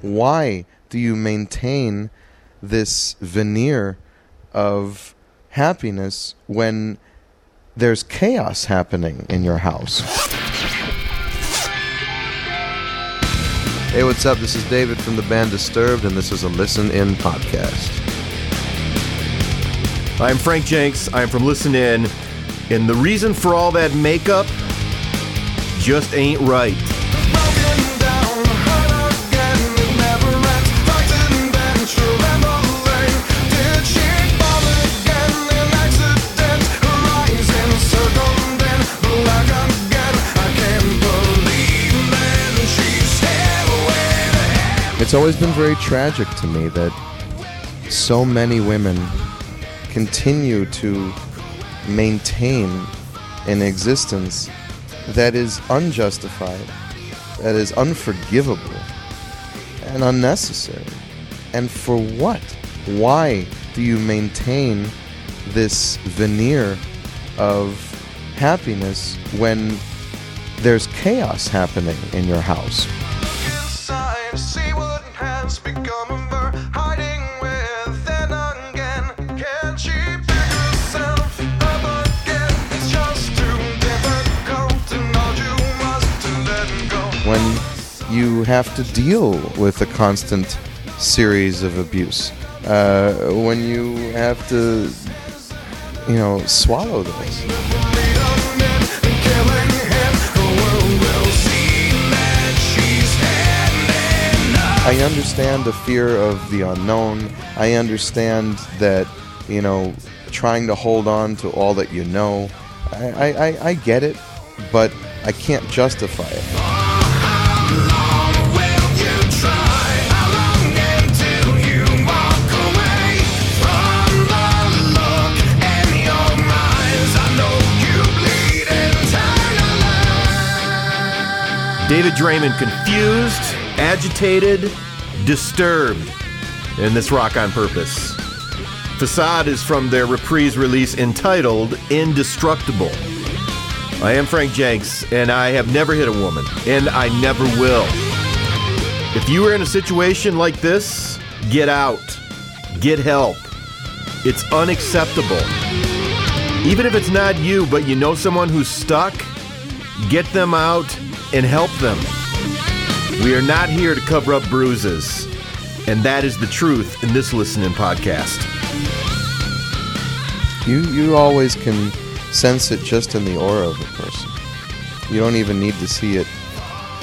Why do you maintain this veneer of happiness when there's chaos happening in your house? Hey, what's up? This is David from the band Disturbed, and this is a Listen In podcast. I'm Frank Jenks. I'm from Listen In. And the reason for all that makeup just ain't right. It's always been very tragic to me that so many women continue to maintain an existence that is unjustified, that is unforgivable, and unnecessary. And for what? Why do you maintain this veneer of happiness when there's chaos happening in your house? When you have to deal with a constant series of abuse, uh, when you have to, you know, swallow this. I understand the fear of the unknown. I understand that, you know, trying to hold on to all that you know. I, I, I- get it, but I can't justify it. David Draiman confused, agitated, disturbed in this rock on purpose. Facade is from their reprise release entitled Indestructible. I am Frank Jenks, and I have never hit a woman, and I never will. If you are in a situation like this, get out, get help. It's unacceptable. Even if it's not you, but you know someone who's stuck, get them out and help them. We are not here to cover up bruises, and that is the truth in this Listen In podcast. You you always can sense it just in the aura of a person. You don't even need to see it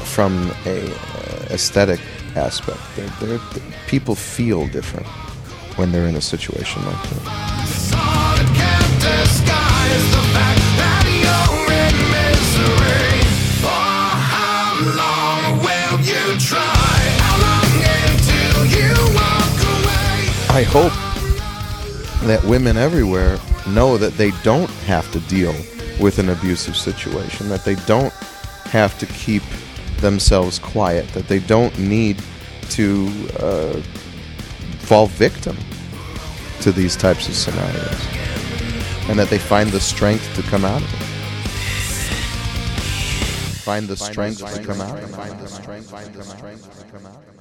from a uh, aesthetic aspect. They're, they're, people feel different when they're in a situation like that. I hope that women everywhere know that they don't have to deal with an abusive situation, that they don't have to keep themselves quiet, that they don't need to uh, fall victim to these types of scenarios, and that they find the strength to come out of it. Find the strength to come out. Find the strength to come out. of it.